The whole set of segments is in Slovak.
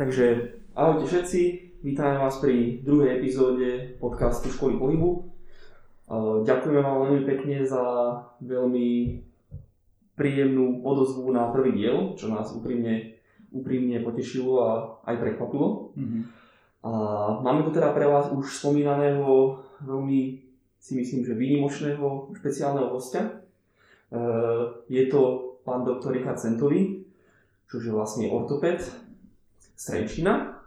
Takže ahojte všetci, vítame vás pri druhej epizóde podcastu Školy pohybu. Ďakujeme vám veľmi pekne za veľmi príjemnú odozvu na prvý diel, čo nás úprimne, úprimne potešilo a aj prekvapilo. Mm-hmm. A máme tu teda pre vás už spomínaného veľmi si myslím, že výnimočného špeciálneho hostia. Je to pán doktor Richard Centový, čo je vlastne ortoped z Trenčína.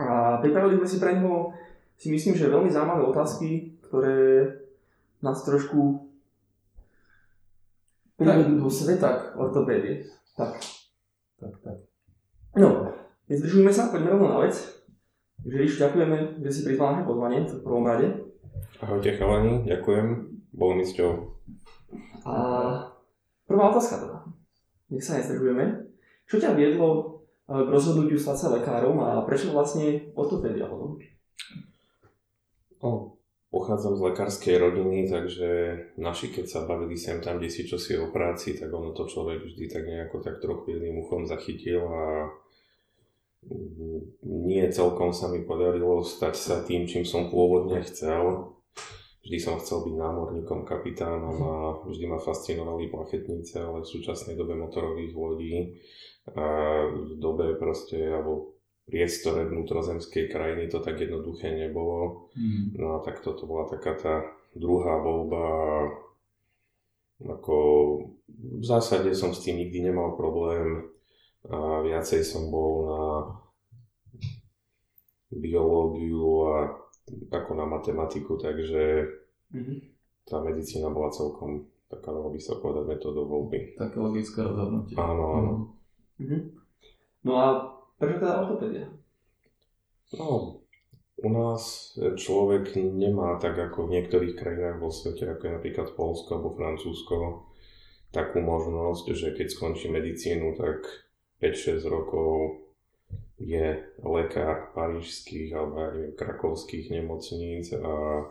A pripravili sme si pre neho, si myslím, že veľmi zaujímavé otázky, ktoré nás trošku privedú do sveta ortopédie. Tak. Tak, tak. No, nezdržujme sa, poďme rovno na vec. Takže Ríš, ďakujeme, že si prizval naše pozvanie v prvom rade. Ahojte chalani, ďakujem, bol mi s A Prvá otázka teda. Nech sa nezdržujeme. Čo ťa viedlo k rozhodnutiu stať sa lekárom a prečo vlastne ortopédia potom? No, pochádzam z lekárskej rodiny, takže naši keď sa bavili sem tam, kde si čo si o práci, tak ono to človek vždy tak nejako tak trochu jedným uchom zachytil a nie celkom sa mi podarilo stať sa tým, čím som pôvodne chcel. Vždy som chcel byť námorníkom, kapitánom a vždy ma fascinovali plachetnice, ale v súčasnej dobe motorových lodí v dobe proste, alebo priestore vnútrozemskej krajiny to tak jednoduché nebolo. Mm. No a tak toto bola taká tá druhá voľba ako v zásade som s tým nikdy nemal problém a viacej som bol na biológiu a ako na matematiku, takže mm-hmm. tá medicína bola celkom taká, dalo by sa povedať, metódou voľby. Také logické rozhodnutie. Áno, áno. Mm-hmm. No a prečo teda ortopédia? No, u nás človek nemá tak ako v niektorých krajinách vo svete, ako je napríklad Polsko alebo Francúzsko, takú možnosť, že keď skončí medicínu, tak 5-6 rokov je lekár parížských alebo aj krakovských nemocníc a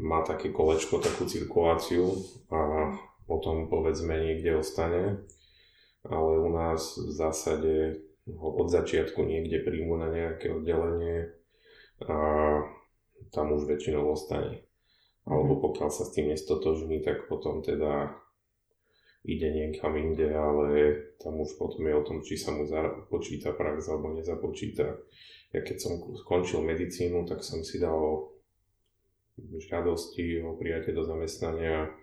má také kolečko, takú cirkuláciu a potom povedzme niekde ostane. Ale u nás v zásade ho od začiatku niekde príjmu na nejaké oddelenie a tam už väčšinou ostane. Alebo pokiaľ sa s tým nestotožní, tak potom teda ide niekam inde, ale tam už potom je o tom, či sa mu počíta prax alebo nezapočíta. Ja keď som skončil medicínu, tak som si dal žiadosti o prijatie do zamestnania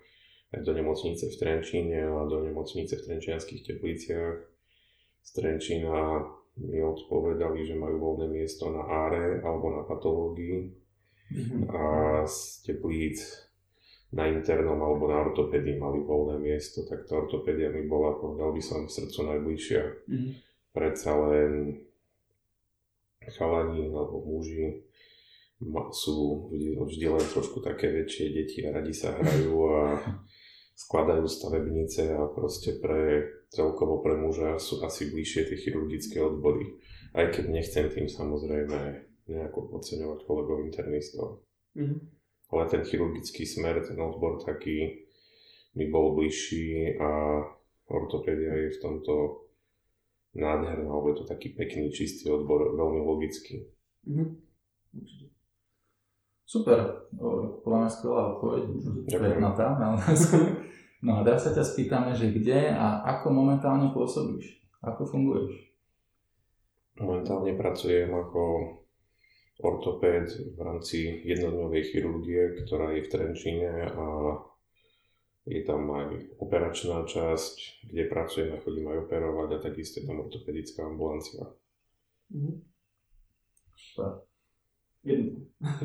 do nemocnice v Trenčíne a do nemocnice v Trenčianských tepliciach. Z Trenčína mi odpovedali, že majú voľné miesto na áre alebo na patológii. Mm-hmm. A z teplíc na internom alebo na ortopédii mali voľné miesto, tak tá ortopédia mi bola, povedal by som, srdcu najbližšia. Mm-hmm. Predsa len chalani alebo muži sú vždy len trošku také väčšie deti a radi sa hrajú a skladajú stavebnice a proste pre celkovo pre muža sú asi bližšie tie chirurgické odbory. Aj keď nechcem tým samozrejme nejako podceňovať kolegov internistov. Mm-hmm ale ten chirurgický smer, ten odbor taký mi bol bližší a ortopédia je v tomto nádherná, alebo je to taký pekný, čistý odbor, veľmi logický. Mm-hmm. Super, podľa mňa skvelá odpoveď, na tá na No a teraz sa ťa spýtame, že kde a ako momentálne pôsobíš? Ako funguješ? Momentálne pracujem ako ortopéd v rámci jednodňovej chirurgie, ktorá je v Trenčíne a je tam aj operačná časť, kde pracujem a chodím aj operovať a takisto je tam ortopedická ambulancia. Mm-hmm.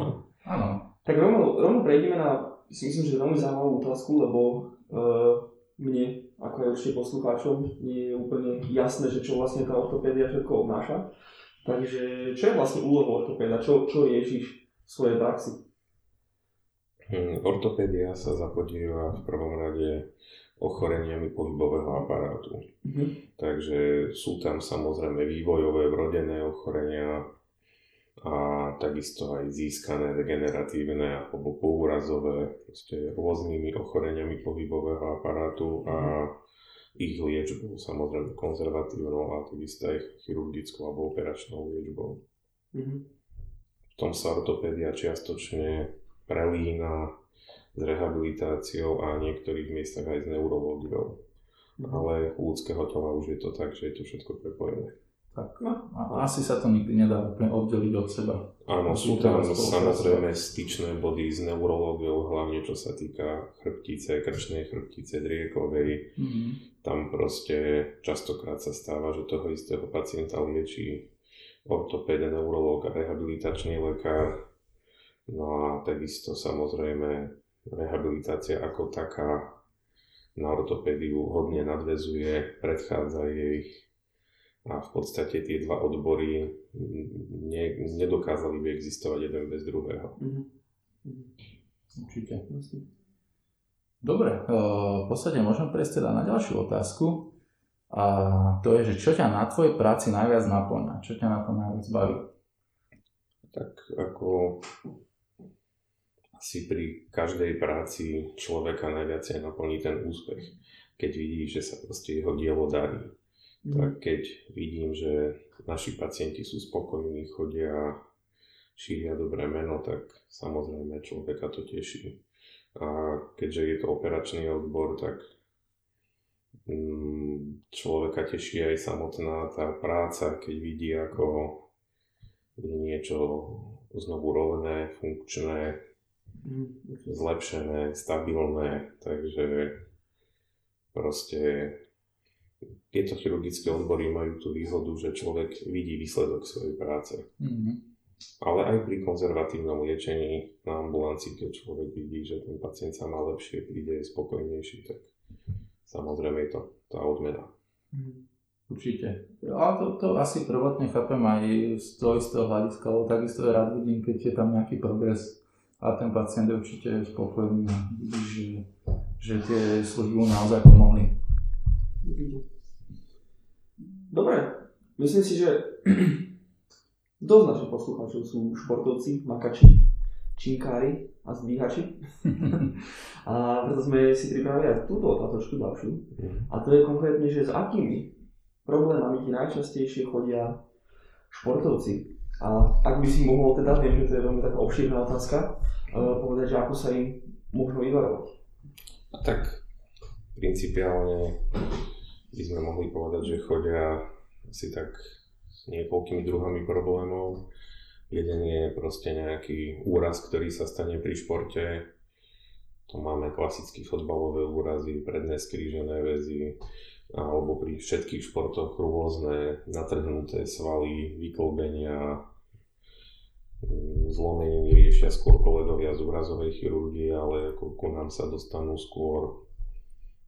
No. Áno. Tak rovno, rovno prejdeme na, si myslím, že veľmi zaujímavú otázku, lebo uh, mne, ako aj určite poslucháčom, nie je úplne jasné, že čo vlastne tá ortopédia všetko obnáša. Takže čo je vlastne úloha ortopéda? Čo, čo riešiš v svojej praxi? Hmm, ortopédia sa zapodíva v prvom rade ochoreniami pohybového aparátu. Mm-hmm. Takže sú tam samozrejme vývojové vrodené ochorenia a takisto aj získané degeneratívne alebo poúrazové, proste rôznymi ochoreniami pohybového aparátu a ich liečbou, samozrejme konzervatívnou a takisto aj chirurgickou alebo operačnou liečbou. Mm-hmm. V tom sa ortopédia čiastočne prelína s rehabilitáciou a v niektorých miestach aj s neurológiou. Mm-hmm. Ale u ľudského tela už je to tak, že je to všetko prepojené. Tak, no, a asi sa to nikdy nedá úplne oddeliť od seba. Áno, sú tam samozrejme styčné body s neurológiou, hlavne čo sa týka chrbtice, krčnej chrbtice, driekovej. Mm-hmm. Tam proste častokrát sa stáva, že toho istého pacienta lieči ortopéd, neurológ a rehabilitačný lekár. No a takisto samozrejme rehabilitácia ako taká na ortopédiu hodne nadvezuje, predchádza jej a v podstate tie dva odbory ne, nedokázali by existovať jeden bez druhého. Mm-hmm. Určite. Dobre, v podstate môžem prejsť teda na ďalšiu otázku. A to je, že čo ťa na tvojej práci najviac naplňa? Čo ťa na to najviac baví? Tak ako asi pri každej práci človeka najviac naplní ten úspech. Keď vidí, že sa proste jeho dielo darí. Tak keď vidím, že naši pacienti sú spokojní, chodia a šíria dobré meno, tak samozrejme človeka to teší. A keďže je to operačný odbor, tak mm, človeka teší aj samotná tá práca, keď vidí, ako je niečo znovu rovné, funkčné, mm. zlepšené, stabilné, takže proste tieto chirurgické odbory majú tú výhodu, že človek vidí výsledok svojej práce. Mm-hmm. Ale aj pri konzervatívnom liečení na ambulancii, keď človek vidí, že ten pacient sa má lepšie, príde spokojnejší, tak samozrejme je to tá odmena. Mm-hmm. Určite. Ale to, to asi prvotne chápem aj z toho istého hľadiska, lebo takisto je rád vidím, keď je tam nejaký progres a ten pacient je určite spokojný a vidí, že, že tie služby naozaj pomohli. Dobre, myslím si, že dosť našich poslucháčov sú športovci, makači, činkári a zdvíhači. a preto sme si pripravili aj túto otázočku ďalšiu. A to je konkrétne, že s akými problémami ti najčastejšie chodia športovci. A ak by si mohol teda, viem, že to je veľmi taká obšírna otázka, uh, povedať, že ako sa im možno vyvarovať. Tak principiálne by sme mohli povedať, že chodia asi tak s niekoľkými druhami problémov. Jeden je proste nejaký úraz, ktorý sa stane pri športe. To máme klasické fotbalové úrazy, predné skrížené väzy, alebo pri všetkých športoch rôzne natrhnuté svaly, vyklbenia, zlomeniny riešia skôr kolegovia z úrazovej chirurgie, ale ako ku nám sa dostanú skôr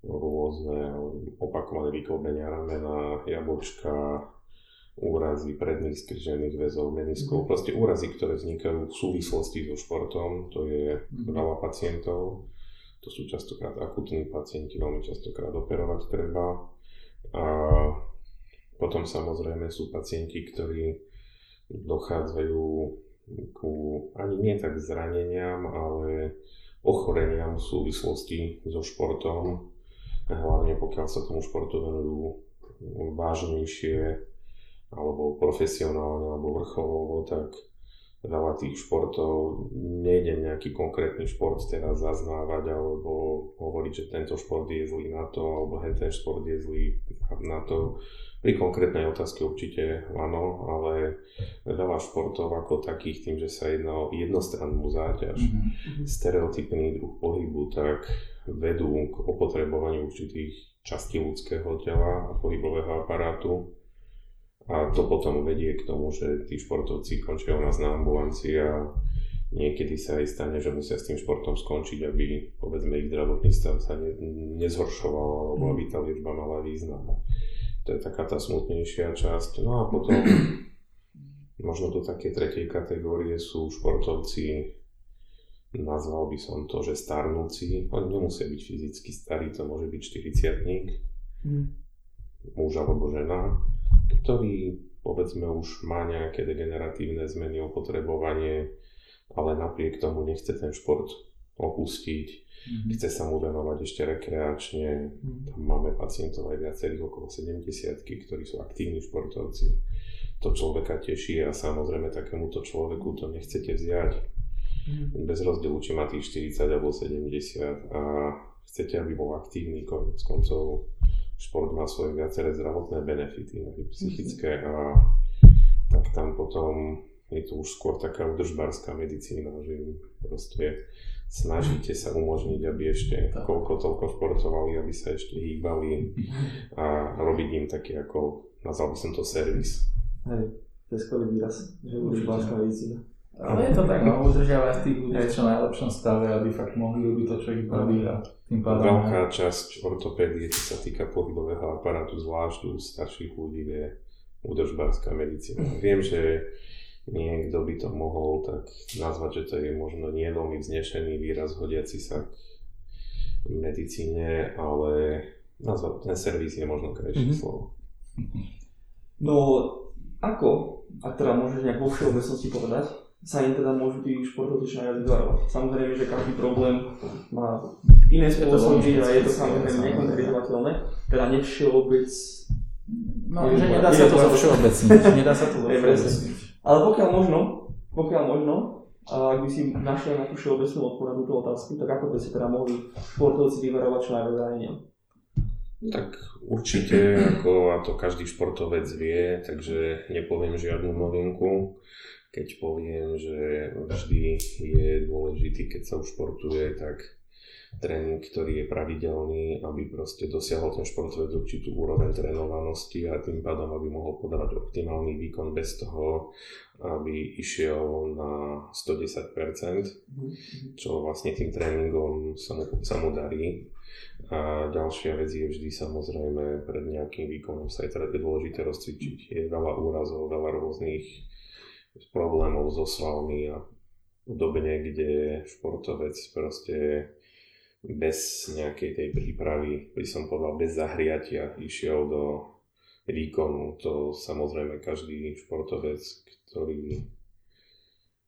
rôzne opakované vyklbenia ramena, jablčka, úrazy predných skrižených väzov, meniskov, mm. proste úrazy, ktoré vznikajú v súvislosti so športom, to je mm. veľa pacientov, to sú častokrát akutní pacienti, veľmi častokrát operovať treba. A potom samozrejme sú pacienti, ktorí dochádzajú ku ani nie tak zraneniam, ale ochoreniam v súvislosti so športom, hlavne pokiaľ sa tomu športu venujú vážnejšie alebo profesionálne alebo vrcholovo, tak veľa tých športov nejde nejaký konkrétny šport teraz zaznávať alebo hovoriť, že tento šport je zlý na to alebo ten šport je zlý na to. Pri konkrétnej otázke určite áno, ale veľa športov ako takých, tým, že sa jedná o jednostrannú záťaž, mm-hmm. stereotypný druh pohybu, tak vedú k opotrebovaniu určitých častí ľudského tela a pohybového aparátu. A to potom vedie k tomu, že tí športovci končia u nás na ambulancii a niekedy sa aj stane, že musia s tým športom skončiť, aby povedzme ich zdravotný stav sa ne, nezhoršoval alebo aby tá liečba mala význam. To je taká tá smutnejšia časť. No a potom možno do také tretej kategórie sú športovci, nazval by som to, že starnúci. Oni nemusia byť fyzicky starí, to môže byť 40 mm. muž alebo žena, ktorý povedzme už má nejaké degeneratívne zmeny, opotrebovanie, ale napriek tomu nechce ten šport opustiť, Mhm. chce sa mu venovať ešte rekreačne. Mhm. Tam máme pacientov aj viacerých okolo 70 ktorí sú aktívni športovci. To človeka teší a samozrejme takémuto človeku to nechcete vziať Mhm. bez rozdielu, či má tých 40 alebo 70 a chcete, aby bol aktívny, konec koncov šport má svoje viaceré zdravotné benefity, aj psychické a tak tam potom je to už skôr taká udržbárska medicína, že proste snažíte sa umožniť, aby ešte koľko toľko športovali, aby sa ešte hýbali a robiť im taký ako, nazval by som to servis. Hej, to je skvelý výraz, že udržbárska medicína. Ale je to tak, no, udržiavať tých ľudí v čo najlepšom stave, aby fakt mohli robiť to, čo ich baví a tým pádom... Veľká časť ortopédie, čo sa týka pohybového aparátu, zvlášť u starších ľudí, je udržbárska medicína. Viem, že niekto by to mohol tak nazvať, že to je možno nie veľmi vznešený výraz hodiaci sa k medicíne, ale nazvať ten servis je možno krajšie Mhm. slovo. No, ako, ak teda môžeš nejak vo všeobecnosti povedať, sa im teda môžu tí športovci najviac vyvarovať. Samozrejme, že každý problém má iné spôsoby a je to samozrejme nekonkretizovateľné. Teda nevšeobec, No, Je že nedá sa to to zo veľmi- všeobecniť, nedá sa to zo Je presne. všeobecniť. ale pokiaľ možno, pokiaľ možno, a ak by si našiel nejakú všeobecnú odpoveď na túto otázku, tak ako by si teda mohli športovci vyvarovať čo najviac zraneniam? Tak určite, ako a to každý športovec vie, takže nepoviem žiadnu novinku. Keď poviem, že vždy je dôležitý, keď sa už športuje, tak tréning, ktorý je pravidelný, aby proste dosiahol ten športovec určitú úroveň trénovanosti a tým pádom, aby mohol podávať optimálny výkon bez toho, aby išiel na 110%, čo vlastne tým tréningom sa mu, sa mu darí. A ďalšia vec je vždy samozrejme pred nejakým výkonom sa je teda dôležité rozcvičiť. Je veľa úrazov, veľa rôznych problémov so svalmi a podobne, kde športovec proste bez nejakej tej prípravy, by som povedal, bez zahriatia išiel do výkonu. To samozrejme každý športovec, ktorý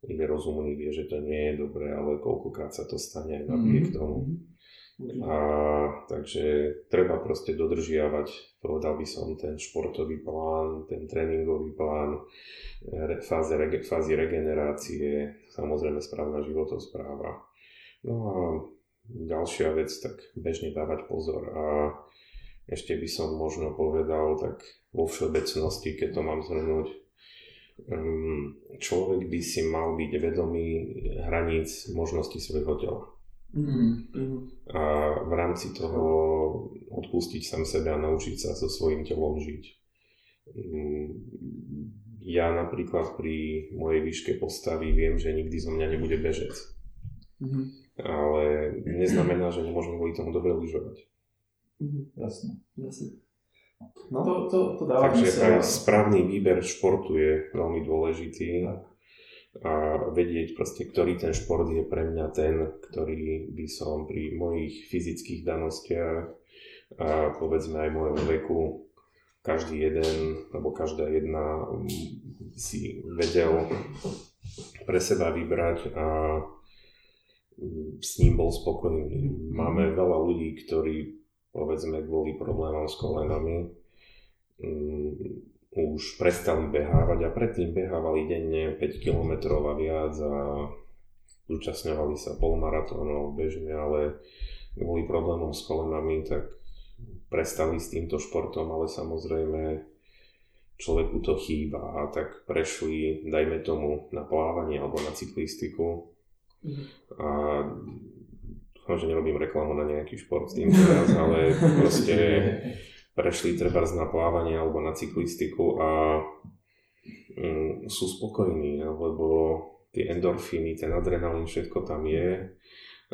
je rozumný, vie, že to nie je dobré, ale koľkokrát sa to stane aj napriek tomu. A, takže treba proste dodržiavať, povedal by som, ten športový plán, ten tréningový plán, re, fáze, rege, fázy regenerácie, samozrejme správna životospráva. No a ďalšia vec, tak bežne dávať pozor. A ešte by som možno povedal, tak vo všeobecnosti, keď to mám zhrnúť, um, človek by si mal byť vedomý hraníc možností svojho tela Mhm. a v rámci toho odpustiť sám sebe a naučiť sa so svojím telom žiť. Mm, Ja napríklad pri mojej výške postavy viem, že nikdy zo mňa nebude bežec, Mhm. ale neznamená, že nemôžem kvôli tomu dobre lyžovať. Mhm. Jasne. Jasne. No, To, to, to dáva Takže aj správny výber športu je veľmi dôležitý Tak. A vedieť proste, ktorý ten šport je pre mňa ten, ktorý by som pri mojich fyzických danostiach a povedzme aj mojom veku každý jeden alebo každá jedna mm, si vedel pre seba vybrať a mm, s ním bol spokojný. Máme veľa ľudí, ktorí povedzme kvôli problémom s kolenami mm, už prestali behávať a predtým behávali denne 5 km a viac a zúčastňovali sa polmaratónov bežne, ale kvôli problémom s kolenami tak prestali s týmto športom, ale samozrejme človeku to chýba a tak prešli, dajme tomu, na plávanie alebo na cyklistiku Mhm. a dúfam, že nerobím reklamu na nejaký šport s tým teraz, ale proste prešli treba na plávanie alebo na cyklistiku a mm, sú spokojní, lebo tie endorfíny, ten adrenalín, všetko tam je,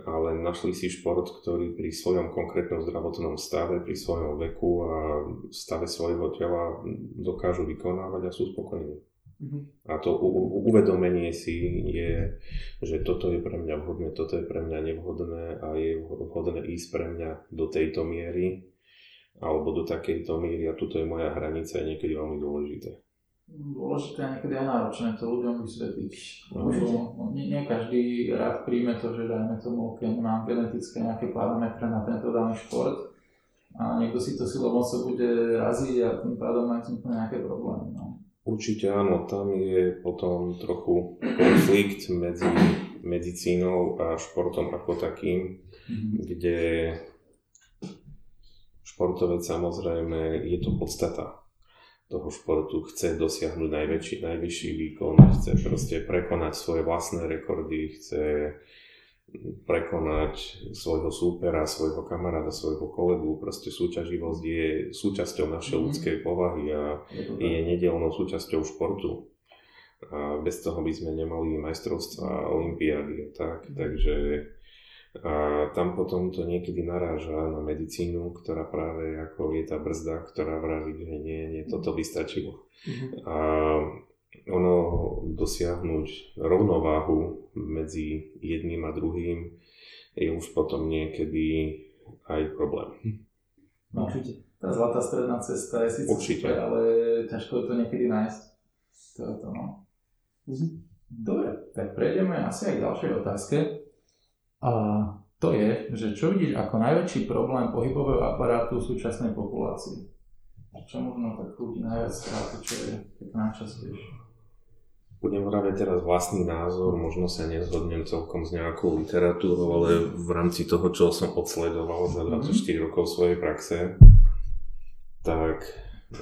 ale našli si šport, ktorý pri svojom konkrétnom zdravotnom stave, pri svojom veku a stave svojho tela dokážu vykonávať a sú spokojní. Mhm. A to uvedomenie si je, že toto je pre mňa vhodné, toto je pre mňa nevhodné a je vhodné ísť pre mňa do tejto miery alebo do takejto miery a tuto je moja hranica je niekedy veľmi dôležité. dôležité a niekedy aj náročné to ľuďom vysvetliť. Lebo nie, nie každý rád príjme to, že dajme tomu, keď mám genetické nejaké parametre na tento daný šport a niekto si to silou mocou bude raziť a tým pádom aj vzniknú nejaké problémy. No. Určite áno, tam je potom trochu konflikt medzi medicínou a športom ako takým, mm-hmm. kde športovec samozrejme je to podstata toho športu, chce dosiahnuť najväčší, najvyšší výkon, chce proste prekonať svoje vlastné rekordy, chce prekonať svojho súpera, svojho kamaráda, svojho kolegu. Proste súťaživosť je súčasťou našej mm-hmm. ľudskej povahy a je nedelnou súčasťou športu. A bez toho by sme nemali majstrovstva, olimpiády a tak. Mm-hmm. Takže a tam potom to niekedy naráža na medicínu, ktorá práve ako je tá brzda, ktorá vraví, že nie, nie, toto by stačilo. Mm-hmm. A ono dosiahnuť rovnováhu medzi jedným a druhým je už potom niekedy aj problém. No, určite. Tá zlatá stredná cesta je síce určite. super, ale ťažko je to niekedy nájsť. To je to, no. Mm-hmm. Dobre, tak prejdeme asi aj k ďalšej otázke. A to je, že čo vidíš ako najväčší problém pohybového aparátu v súčasnej populácii? Čo možno tak ľudí najviac trápi, čo je tak najčastejšie? Budem vraviť teraz vlastný názor, možno sa nezhodnem celkom s nejakou literatúrou, ale v rámci toho, čo som odsledoval za 24 mm-hmm. rokov svojej praxe, tak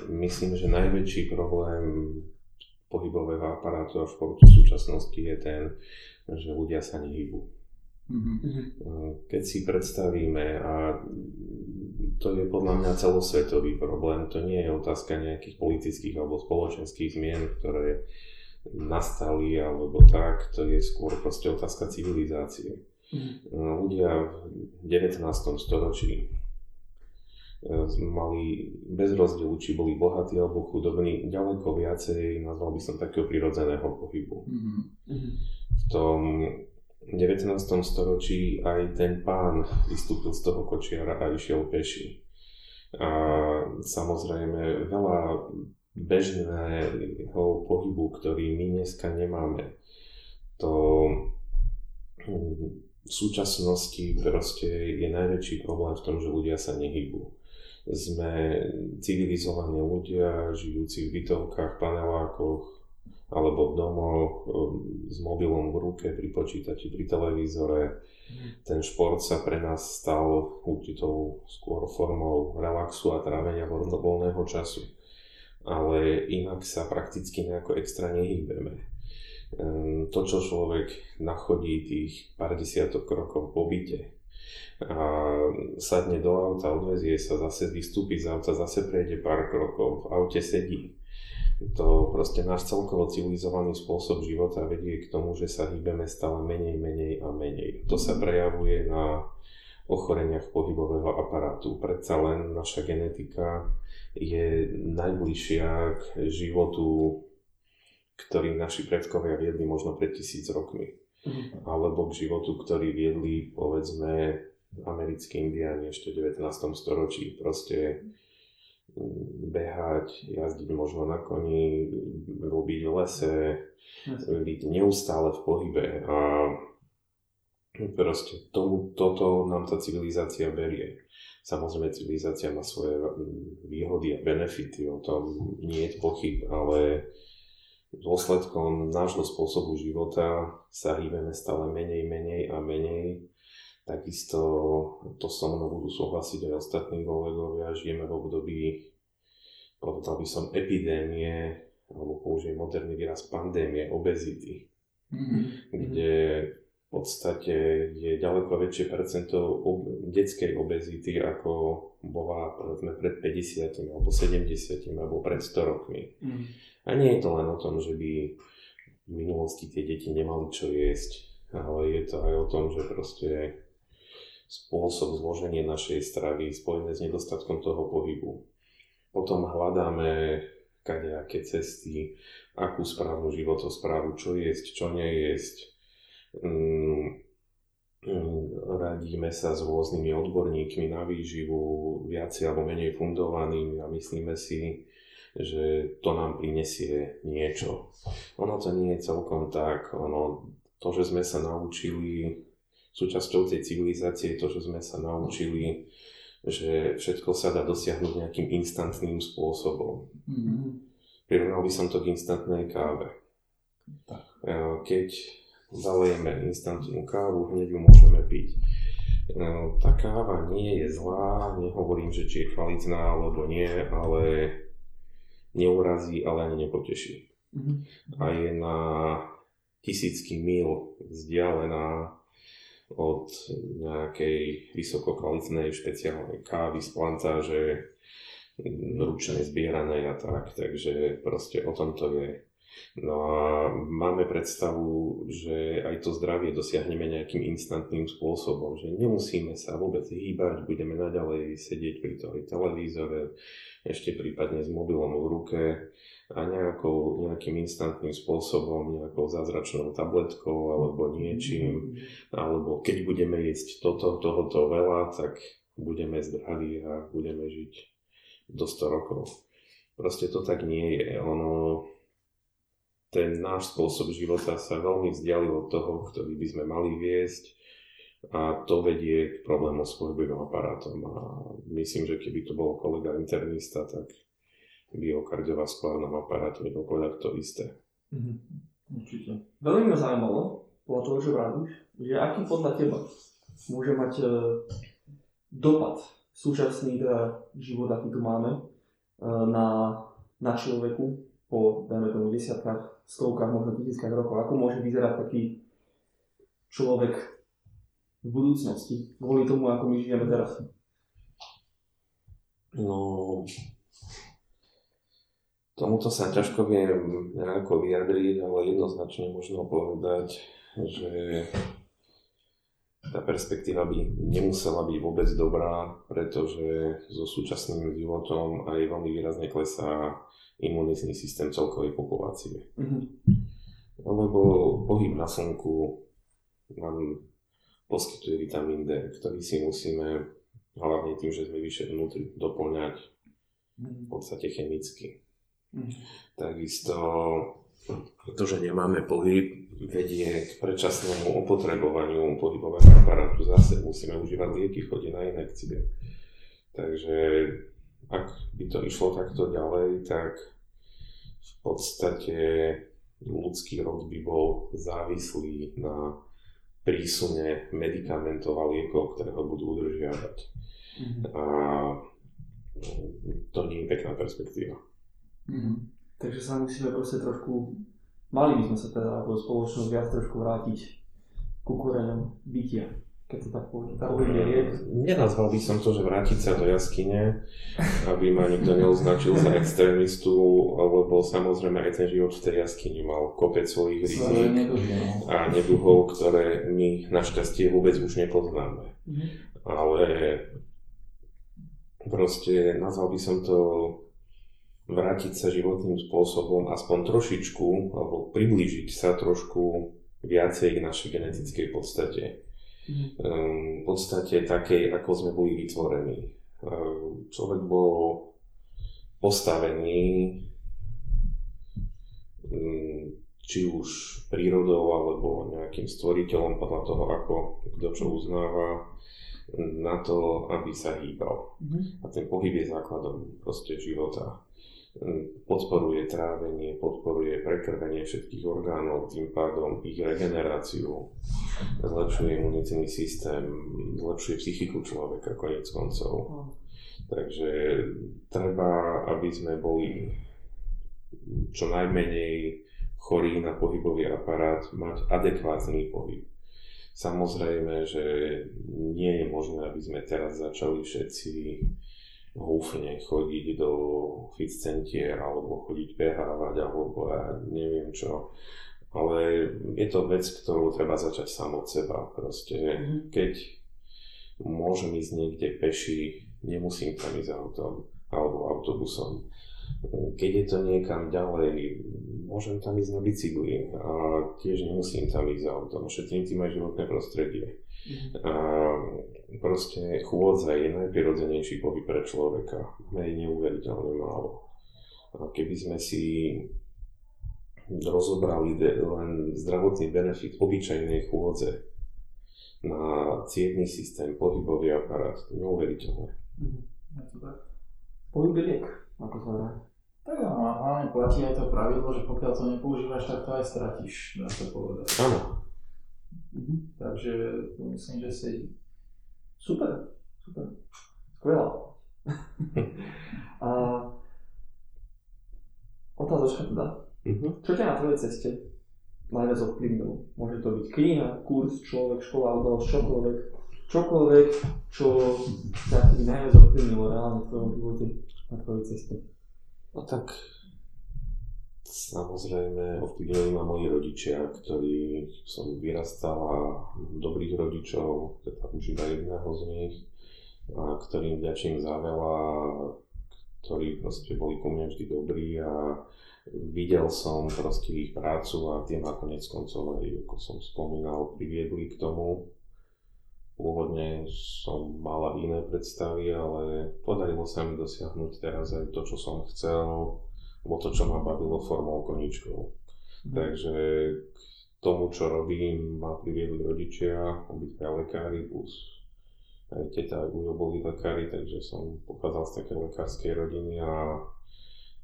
myslím, že najväčší problém pohybového aparátu a športu v súčasnosti je ten, že ľudia sa nehybu. Mm-hmm. Keď si predstavíme, a to je podľa mňa celosvetový problém, to nie je otázka nejakých politických alebo spoločenských zmien, ktoré nastali alebo tak, to je skôr proste otázka civilizácie. Mm-hmm. Ľudia v 19. storočí e, mali bez rozdielu, či boli bohatí alebo chudobní, ďaleko viacej, nazval by som takého prirodzeného pohybu. Mm-hmm. V tom v 19. storočí aj ten pán vystúpil z toho kočiara a išiel peši. A samozrejme veľa bežného pohybu, ktorý my dneska nemáme, to v súčasnosti proste je najväčší problém v tom, že ľudia sa nehybu. Sme civilizovaní ľudia, žijúci v bytovkách, panelákoch, alebo v domoch um, s mobilom v ruke, pri počítači, pri televízore. Mm. Ten šport sa pre nás stal určitou skôr formou relaxu a trávenia voľného času. Ale inak sa prakticky nejako extra nehýbeme. Um, to, čo človek nachodí tých pár desiatok krokov po byte, a sadne do auta, odvezie sa, zase vystúpi z auta, zase prejde pár krokov, v aute sedí to proste náš celkovo civilizovaný spôsob života vedie k tomu, že sa hýbeme stále menej, menej a menej. To sa prejavuje na ochoreniach pohybového aparátu. Predsa len naša genetika je najbližšia k životu, ktorý naši predkovia viedli možno pred tisíc rokmi. Mm. Alebo k životu, ktorý viedli, povedzme, americkí indiáni ešte v 19. storočí. Proste behať, jazdiť možno na koni, robiť v lese, byť neustále v pohybe a proste to, toto nám tá civilizácia berie. Samozrejme civilizácia má svoje výhody a benefity, o tom nie je pochyb, ale dôsledkom nášho spôsobu života sa hýbeme stále menej, menej a menej. Takisto to so mnou budú súhlasiť aj ostatní kolegovia, žijeme v období povedal by som, epidémie, alebo použijem moderný výraz, pandémie, obezity, mm-hmm. kde v podstate je ďaleko väčšie percento detskej obezity, ako bola povedzme pred 50 alebo 70 alebo pred 100 rokmi. Mm. A nie je to len o tom, že by v minulosti tie deti nemali čo jesť, ale je to aj o tom, že proste spôsob zloženia našej stravy spojené s nedostatkom toho pohybu potom hľadáme kadejaké cesty, akú správnu životosprávu, čo jesť, čo nejesť. Mm, mm, radíme sa s rôznymi odborníkmi na výživu, viacej alebo menej fundovanými a myslíme si, že to nám prinesie niečo. Ono to nie je celkom tak, ono, to, že sme sa naučili, súčasťou tej civilizácie je to, že sme sa naučili, že všetko sa dá dosiahnuť nejakým instantným spôsobom. Mm-hmm. Prirovnal by som to k instantnej káve. Tak. E, keď zalejeme instantnú kávu, hneď ju môžeme piť. No, tá káva nie je zlá, nehovorím, že či je kvalitná alebo nie, ale neurazí, ale ani nepoteší. Mm-hmm. A je na tisícky mil vzdialená od nejakej vysokokvalitnej špeciálnej kávy z plantáže, ručne zbieranej a tak, takže proste o tom to je. No a máme predstavu, že aj to zdravie dosiahneme nejakým instantným spôsobom, že nemusíme sa vôbec hýbať, budeme naďalej sedieť pri tej televízore, ešte prípadne s mobilom v ruke a nejakou, nejakým instantným spôsobom, nejakou zázračnou tabletkou alebo niečím, alebo keď budeme jesť toto, tohoto veľa, tak budeme zdraví a budeme žiť do 100 rokov. Proste to tak nie je. Ono, ten náš spôsob života sa veľmi vzdialil od toho, ktorý by sme mali viesť a to vedie k problému s pohybovým aparátom a myslím, že keby to bol kolega internista, tak by o kardiovaskulárnom aparáte vedel povedať to isté. Mhm. Určite. Veľmi ma zaujímalo, podľa toho, čo vravíš, že aký podľa teba môže mať e, dopad súčasný teda život, aký tu máme, e, na, na človeku po, dajme tomu, desiatkách stovkách, možno tisíckach rokov. Ako môže vyzerať taký človek v budúcnosti, kvôli tomu, ako my žijeme teraz? No, tomuto sa ťažko viem nejako vyjadriť, ale jednoznačne možno povedať, že tá perspektíva by nemusela byť vôbec dobrá, pretože so súčasným životom aj veľmi výrazne klesá imunitný systém celkovej populácie. Mm-hmm. Lebo pohyb na slnku nám poskytuje vitamín D, ktorý si musíme hlavne tým, že sme vyššie vnútri, doplňať v podstate chemicky. Mm-hmm. Takisto to, že nemáme pohyb, vedie k predčasnému opotrebovaniu pohybového aparátu. Zase musíme užívať lieky, chodiť na inekcie. Takže ak by to išlo takto ďalej, tak v podstate ľudský rod by bol závislý na prísune medikamentov a liekov, ktoré ho budú udržiavať. Mm-hmm. A to nie je pekná perspektíva. Mm-hmm. Takže sa musíme proste trošku, mali by sme sa teda ako spoločnosť viac trošku vrátiť ku koreňom bytia keď to tak poviem. Nenazval by som to, že vrátiť sa do jaskyne, aby ma nikto neoznačil za extrémistu, lebo samozrejme aj ten život v tej jaskyni mal kopec svojich rizik no. a neduhov, ktoré my našťastie vôbec už nepoznáme. Mm-hmm. Ale proste nazval by som to vrátiť sa životným spôsobom aspoň trošičku, alebo priblížiť sa trošku viacej k našej genetickej podstate v podstate takej, ako sme boli vytvorení. Ehm, človek bol postavený mm, či už prírodou alebo nejakým stvoriteľom podľa toho, ako kto čo uznáva, na to, aby sa hýbal. Mm-hmm. A ten pohyb je základom proste života podporuje trávenie, podporuje prekrvenie všetkých orgánov, tým pádom ich regeneráciu, zlepšuje imunitný systém, zlepšuje psychiku človeka konec koncov. Takže treba, aby sme boli čo najmenej chorí na pohybový aparát, mať adekvátny pohyb. Samozrejme, že nie je možné, aby sme teraz začali všetci húfne chodiť do fit centier alebo chodiť behávať alebo ja neviem čo. Ale je to vec, ktorú treba začať sám od seba. Proste, mm-hmm. keď môžem ísť niekde peši, nemusím tam ísť autom alebo autobusom. Keď je to niekam ďalej, môžem tam ísť na bicykli a tiež nemusím tam ísť autom. Šetrím tým aj životné prostredie. Mm-hmm. A proste chôdza je najprirodzenejší pohyb pre človeka. Je neuveriteľne málo. keby sme si rozobrali len zdravotný benefit obyčajnej chôdze na cievný systém, pohybový aparát, to je neuveriteľné. Mhm. Je to tak. Pohyb je liek, ako sa vrá. Tak áno, a hlavne platí aj to pravidlo, že pokiaľ to nepoužívaš, tak to aj stratíš, dá sa povedať. Áno, Mhm. Takže to myslím, že sedí. Super, super. Skvelá. A otázočka teda. mhm. Čo ťa na tvojej ceste najviac ovplyvnilo? Môže to byť kniha, kurz, človek, škola, alebo čokoľvek. Čokoľvek, čo ťa najviac ovplyvnilo reálne v tvojom živote na tvojej ceste. No tak samozrejme ovplyvnili ma moji rodičia, ktorí som vyrastal a dobrých rodičov, teda už iba jedného z nich, a ktorým vďačím za veľa, ktorí proste boli ku mne vždy dobrí a videl som proste ich prácu a tie ma konec koncov aj, ako som spomínal, priviedli k tomu. Pôvodne som mala iné predstavy, ale podarilo sa mi dosiahnuť teraz aj to, čo som chcel, alebo to, čo ma bavilo formou koničkov. Takže k tomu, čo robím, ma priviedli rodičia, obidva lekári, plus aj teta aj ujo boli lekári, takže som pochádzal z také lekárskej rodiny a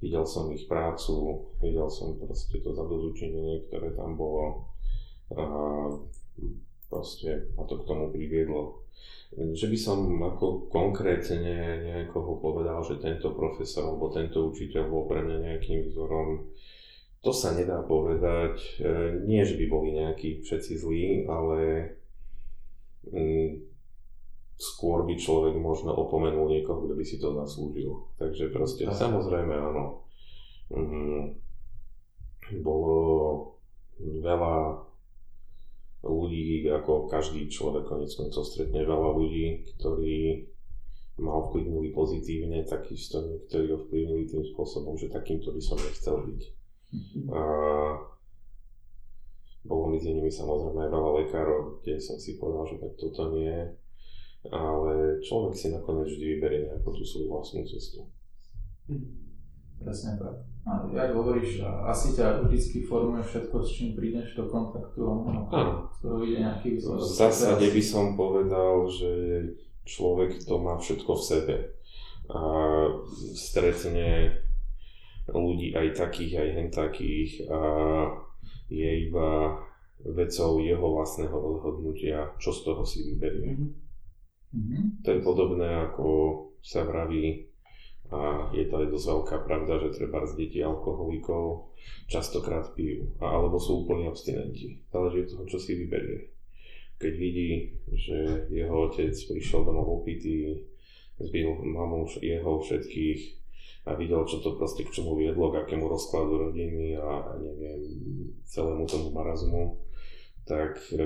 videl som ich prácu, videl som proste to zadozučinenie, ktoré tam bolo a proste ma to k tomu priviedlo. Že by som ako konkrétne niekoho povedal, že tento profesor alebo tento učiteľ bol pre mňa nejakým vzorom, to sa nedá povedať. E, Nie, že by boli nejakí všetci zlí, ale mm, skôr by človek možno opomenul niekoho, kto by si to zaslúžil. Takže proste, Tak. samozrejme áno. Mm, Bolo veľa ľudí, ako každý človek konec koncov stretne veľa ľudí, ktorí ma ovplyvnili pozitívne, takisto niektorí ovplyvnili tým spôsobom, že takýmto by som nechcel byť. A bolo medzi nimi samozrejme aj veľa lekárov, kde som si povedal, že tak toto nie. Ale človek si nakoniec vždy vyberie nejakú tú svoju vlastnú cestu. Presne tak. A jak hovoríš, asi ťa vždycky formuje všetko, s čím prídeš do kontaktu, áno, z toho ide nejaký V vzor. zásade by som povedal, že človek to má všetko v sebe. A stretne ľudí aj takých, aj hen takých a je iba vecou jeho vlastného rozhodnutia, čo z toho si vyberie. Mhm. To je podobné, ako sa vraví, a je aj dosť veľká pravda, že treba z detí alkoholikov častokrát pijú, alebo sú úplne abstinenti. Záleží od toho, čo si vyberie. Keď vidí, že jeho otec prišiel domov opitý, zbil mamu, jeho všetkých a videl, čo to proste k čomu viedlo, k akému rozkladu rodiny a neviem, celému tomu marazmu, tak e,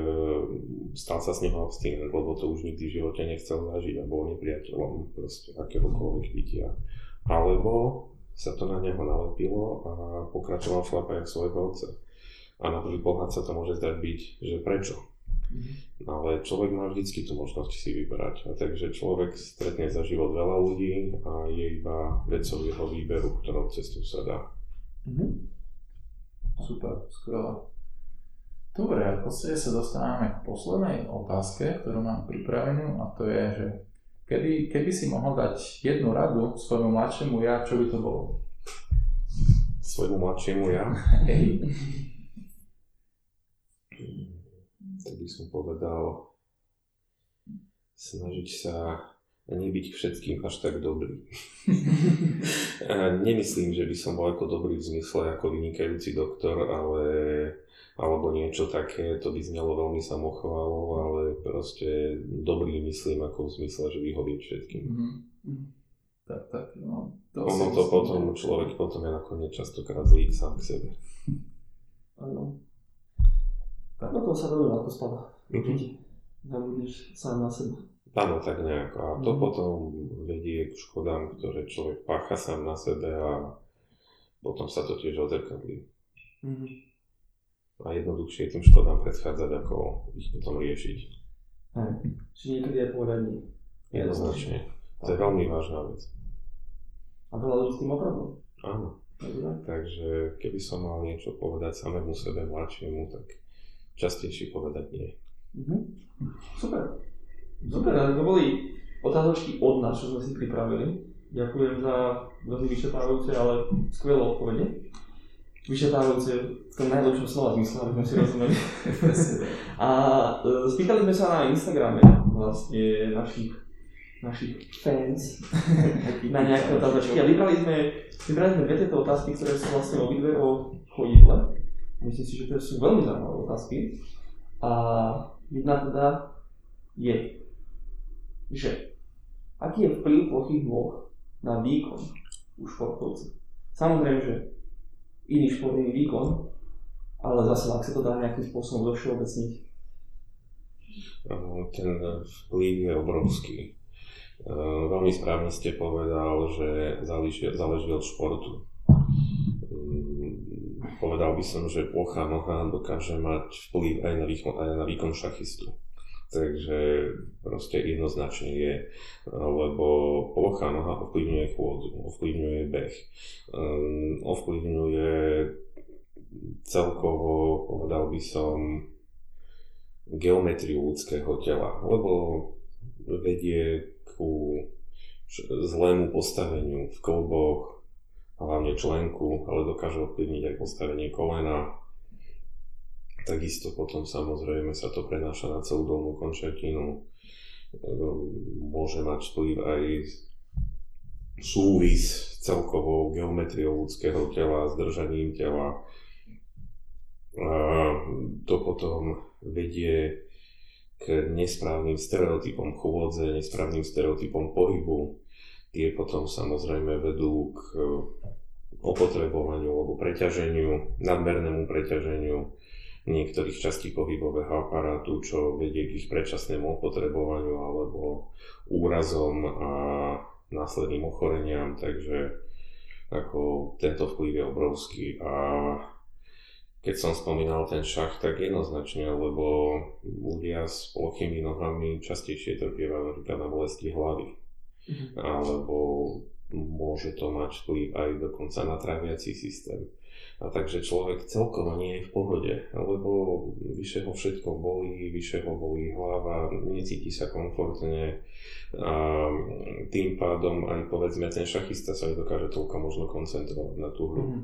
stal sa z neho abstinent, lebo to už nikdy v živote nechcel zažiť a bol nepriateľom proste akéhokoľvek pitia. Alebo sa to na neho nalepilo a pokračoval v šlapajach svojho otca. A na prvý pohľad sa to môže zdať byť, že prečo. Ale človek má vždycky tú možnosť si vybrať. A takže človek stretne za život veľa ľudí a je iba vecou jeho výberu, ktorou cestou sa dá. Mhm. Super, skvelé. Dobre, a v podstate sa dostávame k poslednej otázke, ktorú mám pripravenú a to je, že kedy, keby si mohol dať jednu radu svojmu mladšiemu ja, čo by to bolo? Svojmu mladšiemu ja, Hej. tak by som povedal, snažiť sa nebyť všetkým až tak dobrý. Nemyslím, že by som bol ako dobrý v zmysle ako vynikajúci doktor, ale alebo niečo také, to by znelo veľmi samochválo, ale proste dobrý myslím ako v zmysle, že vyhovieť všetkým. Mhm. Tak, tak, no. To Ono to myslím, potom, že- človek potom je nakoniec častokrát zlý sám k sebe. Áno. Tak. No to sa veľmi ľahko spada. Mhm. Určite. Zabudneš sám na seba. Áno, tak nejako. A to Mhm. potom vedie k škodám, ktoré človek pácha sám na sebe a potom sa to tiež odzrkadlí. Mhm. A jednoduchšie je tým škodám predchádzať, ako ich potom riešiť. Hej. Čiže niekedy je povedanie. Jednoznačne. To je veľmi vážna vec. A veľa ľudí s tým opravdu. Áno. Dobre. Takže keby som mal niečo povedať samému sebe mladšiemu, tak častejšie povedať nie. Mhm. Super. Super, ale to boli otázočky od nás, čo sme si pripravili. Ďakujem za veľmi vyčerpávajúce, ale skvelé odpovede. Vyčerpávajúce v tom najlepšom slova zmysle, aby sme si rozumeli. A e, spýtali sme sa na Instagrame vlastne našich, našich fans na nejaké otázočky a vybrali sme, vybrali sme dve tieto otázky, ktoré sú vlastne obidve o chodidle. Myslím si, že to sú veľmi zaujímavé otázky. A jedna teda je, že aký je vplyv plochých nôh na výkon u športovca? Samozrejme, že iný športový výkon, ale zase, ak sa to dá nejakým spôsobom všeobecniť. Áno, Ten vplyv je obrovský. E, Veľmi správne ste povedal, že záleží, záleží od športu. Mm, Povedal by som, že plochá noha dokáže mať vplyv aj na výkon, aj na výkon šachistu. Takže proste jednoznačne je, lebo plochá noha ovplyvňuje chôdzu, ovplyvňuje beh, um, ovplyvňuje celkovo, povedal by som, geometriu ľudského tela, lebo vedie ku zlému postaveniu v kolboch, hlavne členku, ale dokáže ovplyvniť aj postavenie kolena. Takisto potom samozrejme sa to prenáša na celú dolnú končatinu. Ehm, Môže mať vplyv aj súvis celkovou geometriou ľudského tela, s držaním tela. A to potom vedie k nesprávnym stereotypom chôdze, nesprávnym stereotypom pohybu. Tie potom samozrejme vedú k opotrebovaniu alebo preťaženiu, nadmernému preťaženiu niektorých častí pohybového aparátu, čo vedie k ich predčasnému opotrebovaniu alebo úrazom a následným ochoreniam, takže ako tento vplyv je obrovský a keď som spomínal ten šach, tak jednoznačne, lebo ľudia s plochými nohami častejšie trpievajú napríklad na bolesti hlavy. Alebo môže to mať vplyv aj dokonca na tráviací systém. A takže človek celkovo nie je v pohode, lebo vyše ho všetko bolí, vyše ho bolí hlava, necíti sa komfortne a tým pádom aj povedzme ten šachista sa nedokáže toľko možno koncentrovať na tú hru. Mhm.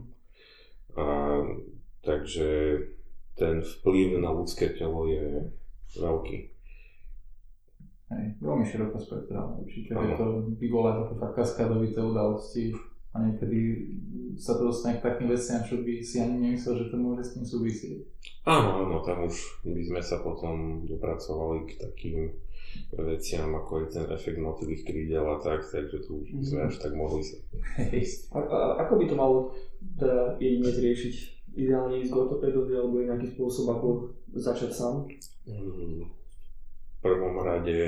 A takže ten vplyv na ľudské telo je veľký. Hej, veľmi širokospektrálne určite. Je to vyvolá také fakt kaskadovité udalosti a niekedy sa to dostane k takým veciam, čo by si ani nemyslel, že to môže s tým súvisieť. Áno, áno, tam už by sme sa potom dopracovali k takým veciam, ako je ten efekt motýlých krídel a tak, takže tu už by sme až tak mohli sa... A, a, ako by to mal teda jedinec riešiť? Ideálne ísť k ortopédovi alebo nejaký spôsob, ako začať sám? Mm, V prvom rade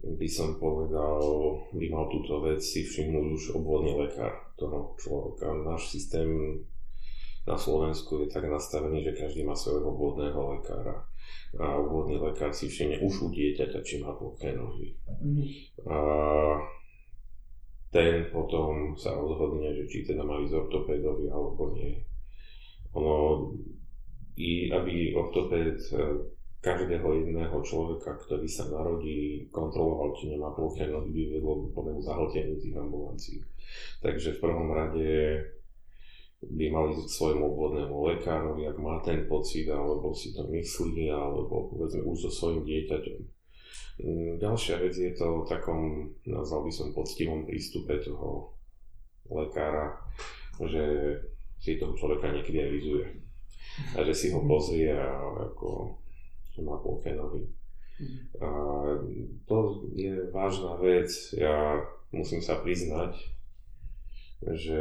by som povedal, by mal túto vec si všimnúť už obvodný lekár toho človeka. Náš systém na Slovensku je tak nastavený, že každý má svojho obvodného lekára. A obvodný lekár si všimne už u dieťaťa, či má ploché nohy. A ten potom sa rozhodne, že či teda má ísť ortopédovi alebo nie. Ono, i aby ortopéd každého jedného človeka, ktorý sa narodí, kontroloval, či nemá ploché nohy, by vedlo k úplnému zahlteniu tých ambulancií. Takže v prvom rade by mali ísť svojmu obvodnému lekárovi, ak má ten pocit, alebo si to myslí, alebo povedzme už so svojím dieťaťom. Mm, Ďalšia vec je to v takom, nazval by som poctivom prístupe toho lekára, že si toho človeka niekedy aj vizuje. A že si ho pozrie a ako, že má ploché nohy. A to je vážna vec. Ja musím sa priznať, že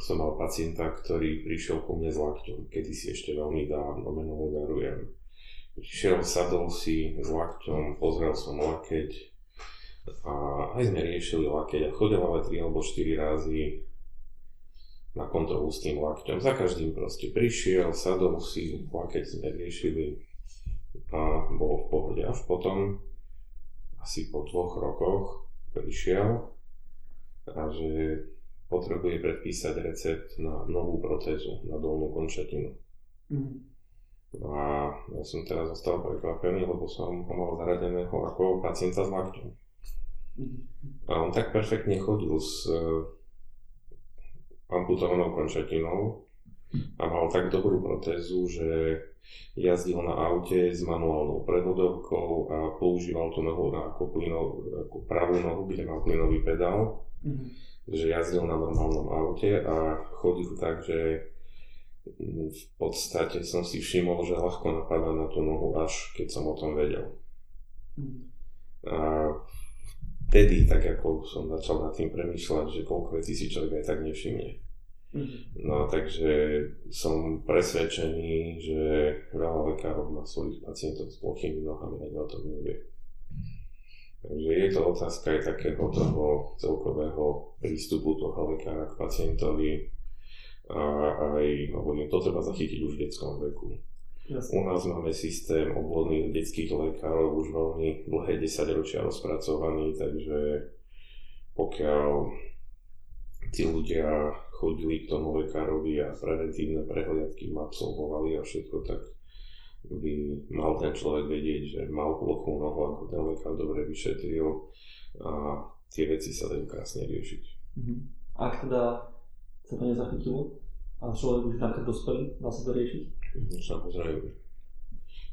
som mal pacienta, ktorý prišiel ku mne s lakťom, kedysi ešte veľmi dávno, meno mu darujem. Šiel, sadol si s lakťom, pozrel som lakeť a aj sme riešili lakeť a chodil ale 3 alebo 4 razy na kontrolu s tým lakťom. Za každým proste prišiel, sadol si, lakeť sme riešili a bolo v pohode. Až potom, asi po dvoch rokoch, prišiel a že potrebuje predpísať recept na novú protézu, na dolnú končatinu. Mhm. A ja som teraz zostal prekvapený, lebo som ho mal zaradeného ako pacienta s lakťou. Mhm. A on tak perfektne chodil s amputovanou končatinou a mal tak dobrú protézu, že jazdil na aute s manuálnou prevodovkou a používal tú nohu na ako, plynov, ako pravú nohu, kde mal plynový pedál. Mhm. Že jazdil na normálnom aute a chodil tak, že v podstate som si všimol, že ľahko napadá na tú nohu až keď som o tom vedel. Mhm. A vtedy, tak ako som začal nad tým premýšľať, že koľko vecí si človek aj tak nevšimne. Mhm. No takže som presvedčený, že veľa lekárov má svojich pacientov s plochými nohami a o tom nevie. Takže je to otázka aj takého toho celkového prístupu toho lekára k pacientovi, a aj hovorím, to treba zachytiť už v detskom veku. Jasne. U nás máme systém obvodných detských lekárov už veľmi dlhé 10 ročia rozpracovaný, takže pokiaľ tí ľudia chodili k tomu lekárovi a preventívne prehliadky absolvovali a všetko, tak by mal ten človek vedieť, že mal plochú nohu, ako ten lekár dobre vyšetril a tie veci sa dajú krásne riešiť. Mhm. Ak teda sa to nezachytilo a človek už je napríklad dospelý, dá sa to riešiť? No, Samozrejme.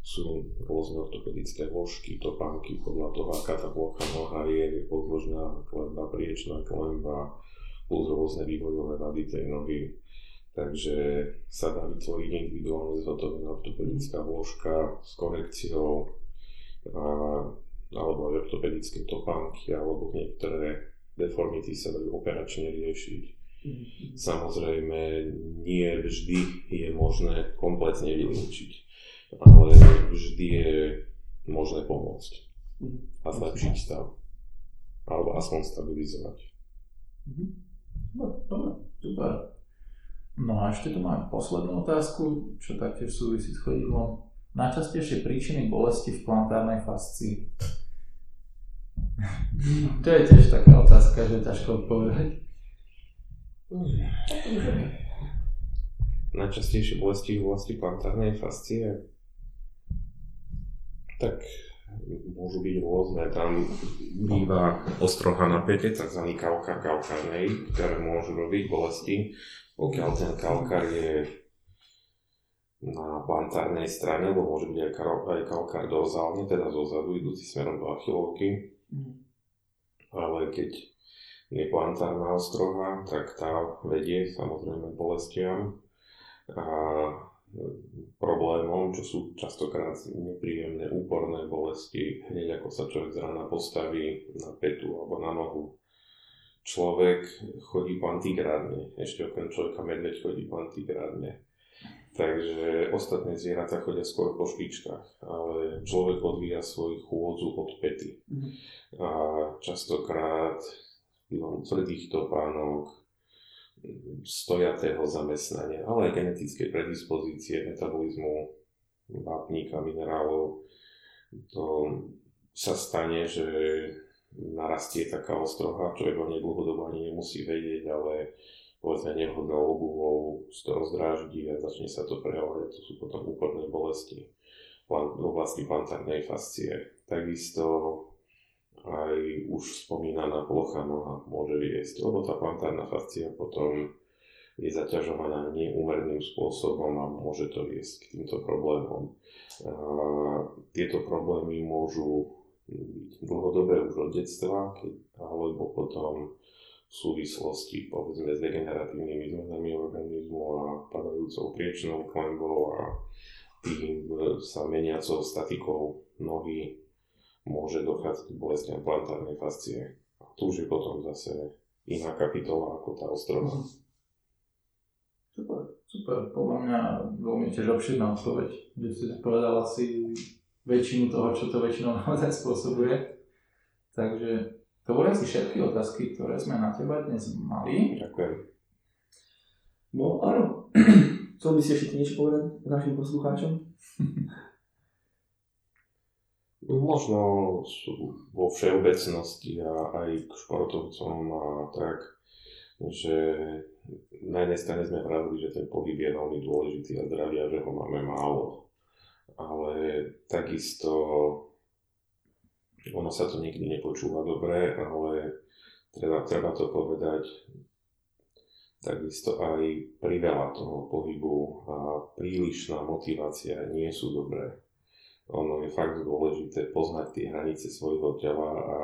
Sú rôzne ortopedické vložky, topánky, podľa toho, aká tá plocha noha je, je podložná klemba, priečná klemba, plus rôzne vývojové vady tej nohy. Takže sa dá vytvoriť individuálne zhotovená ortopedická vložka s korekciou, a, alebo aj ortopedické topánky, alebo niektoré deformity sa dajú operačne riešiť. Samozrejme, nie vždy je možné kompletne vylúčiť, ale vždy je možné pomôcť a zlepšiť stav. Alebo aspoň stabilizovať. Mhm. Dobre, super. No a ešte tu mám poslednú otázku, čo taktiež súvisí s chodidlom. Najčastejšie príčiny bolesti v plantárnej fascii. To je tiež taká otázka, že ťažko odpovedať. Najčastejšie bolesti v oblasti plantárnej fascie tak môžu byť rôzne. Tam býva ostroha napätie, tzv. kalkár kalkárnej, ktoré môžu robiť bolesti, pokiaľ ten kalkár je na plantárnej strane, lebo môže byť aj, aj kalkár dorzálne, teda zozadu, idúci smerom do achilovky. Mhm. ale keď je plantárna ostroha, tak tá vedie samozrejme bolestiam a problémom, čo sú častokrát nepríjemné úporné bolesti, hneď ako sa človek z rána postaví na petu alebo na nohu. Človek chodí plantigrádne, ešte okrem človeka medveď chodí plantigrádne. Takže ostatné zvieratá chodia skôr po špičkách, ale človek odvíja svoju chôdzu od pety. Mhm. A častokrát vplyvom tvrdých topánok, stojatého zamestnania, ale aj genetické predispozície, metabolizmu vápníka, minerálov. To sa stane, že narastie taká ostroha, človek ho nedlhodobo ani nemusí vedieť, ale povedzme nehodnou obuvou z toho zdráždi a začne sa to prejavovať, to sú potom úporné bolesti v oblasti plantárnej fascie. Takisto aj už spomínaná plocha noha môže viesť, lebo tá plantárna fascia potom je zaťažovaná neúmerným spôsobom a môže to viesť k týmto problémom. Tieto problémy môžu byť dlhodobé už od detstva, alebo potom v súvislosti povedzme s degeneratívnymi zmenami organizmu a padajúcou priečnou klembou a tým sa meniacou statikou nohy môže dochádzať k bolestiam plantárnej fascie. A tu už je potom zase iná kapitola ako tá ostrova. Super, super. Podľa mňa veľmi tiež obširná odpoveď, že si povedal asi väčšinu toho, čo to väčšinou naozaj spôsobuje. Takže to boli asi všetky otázky, ktoré sme na teba dnes mali. Ďakujem. No áno. Chcel by si ešte niečo povedať našim poslucháčom? Možno vo všeobecnosti a aj k športovcom a tak že na jednej strane sme pravili, že ten pohyb je veľmi dôležitý a zdravia, že ho máme málo. Ale takisto ono sa to nikdy nepočúva dobre, ale treba, treba to povedať, takisto aj priveľa toho pohybu a prílišná motivácia nie sú dobré. Ono je fakt dôležité poznať tie hranice svojho tela a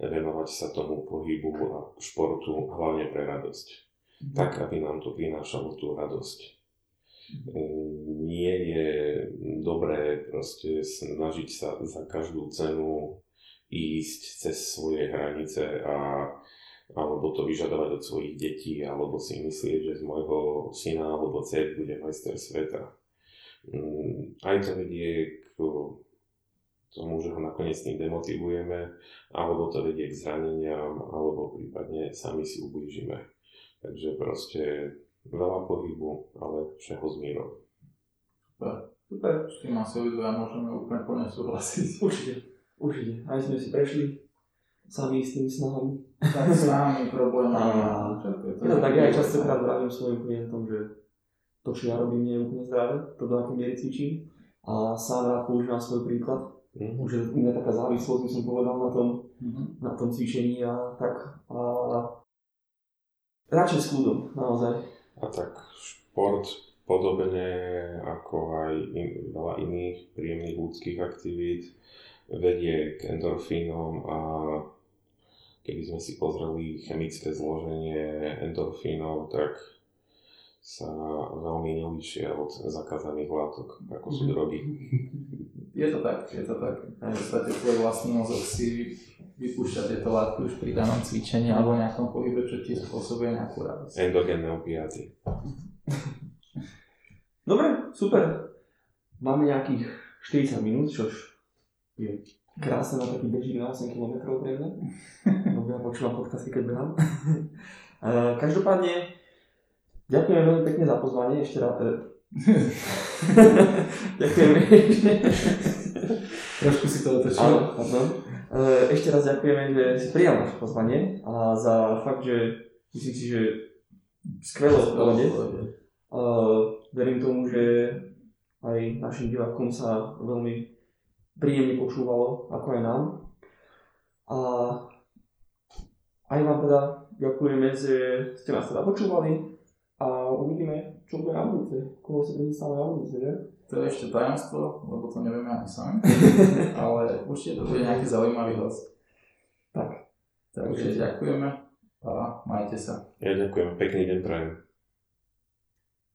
venovať sa tomu pohybu a športu hlavne pre radosť. Tak, aby nám to prinášalo tú radosť. Mm, nie je dobré proste snažiť sa za každú cenu ísť cez svoje hranice a alebo to vyžadovať od svojich detí, alebo si myslieť, že z môjho syna alebo dcer bude majster sveta. Mm, aj to vedie k tomu, že ho nakoniec tým demotivujeme, alebo to vedie k zraneniam, alebo prípadne sami si ublížime. Takže proste veľa pohybu, ale všeho s mírou. Super. Super. S tým asi obidva môžeme úplne plne súhlasiť. Určite. Určite. Aj sme si prešli sami s tými snahami. Tak s nami, problémami. A... Ja, tak ja častokrát vravím svojim klientom, že to, čo ja robím, nie je úplne zdravé, to do akej miery cvičím. A sám rád používam svoj príklad, mm. už je mňa taká závislosť, by som povedal, na tom, mm-hmm. na tom cvičení a tak. A radšej s kľudom, naozaj. A tak šport podobne ako aj in, veľa iných príjemných ľudských aktivít vedie k endorfínom a keby sme si pozreli chemické zloženie endorfínov, tak sa veľmi nelíšia od zakázaných látok, ako sú mhm. drogy. Je to tak, je to tak. V podstate tvoj vlastný mozog si vypúšťa tieto látky už pri danom cvičení alebo nejakom pohybe, čo ti spôsobuje nejakú radosť. Endogenné opiaty. Dobre, super. Máme nejakých 40 minút, čož je krásne na taký bežík na 8 km pre mňa. Lebo ja počúvam podcasty, keď behám. Každopádne, ďakujem veľmi pekne za pozvanie, ešte raz. E, ďakujem. Trošku si to otočil. Áno, Ešte raz ďakujeme, že si prijal naše pozvanie a za fakt, že myslím si, že skvelé odpovede. Verím tomu, že aj našim divákom sa veľmi príjemne počúvalo, ako aj nám. A aj vám teda ďakujeme, že ste nás teda počúvali uvidíme, čo bude na budúce. Koho si predstavíme na budúce, že? To je ešte tajomstvo, lebo to nevieme ani sami. Ale určite to bude nejaký zaujímavý host. Tak. Takže ďakujeme a majte sa. Ja ďakujem, pekný deň prajem.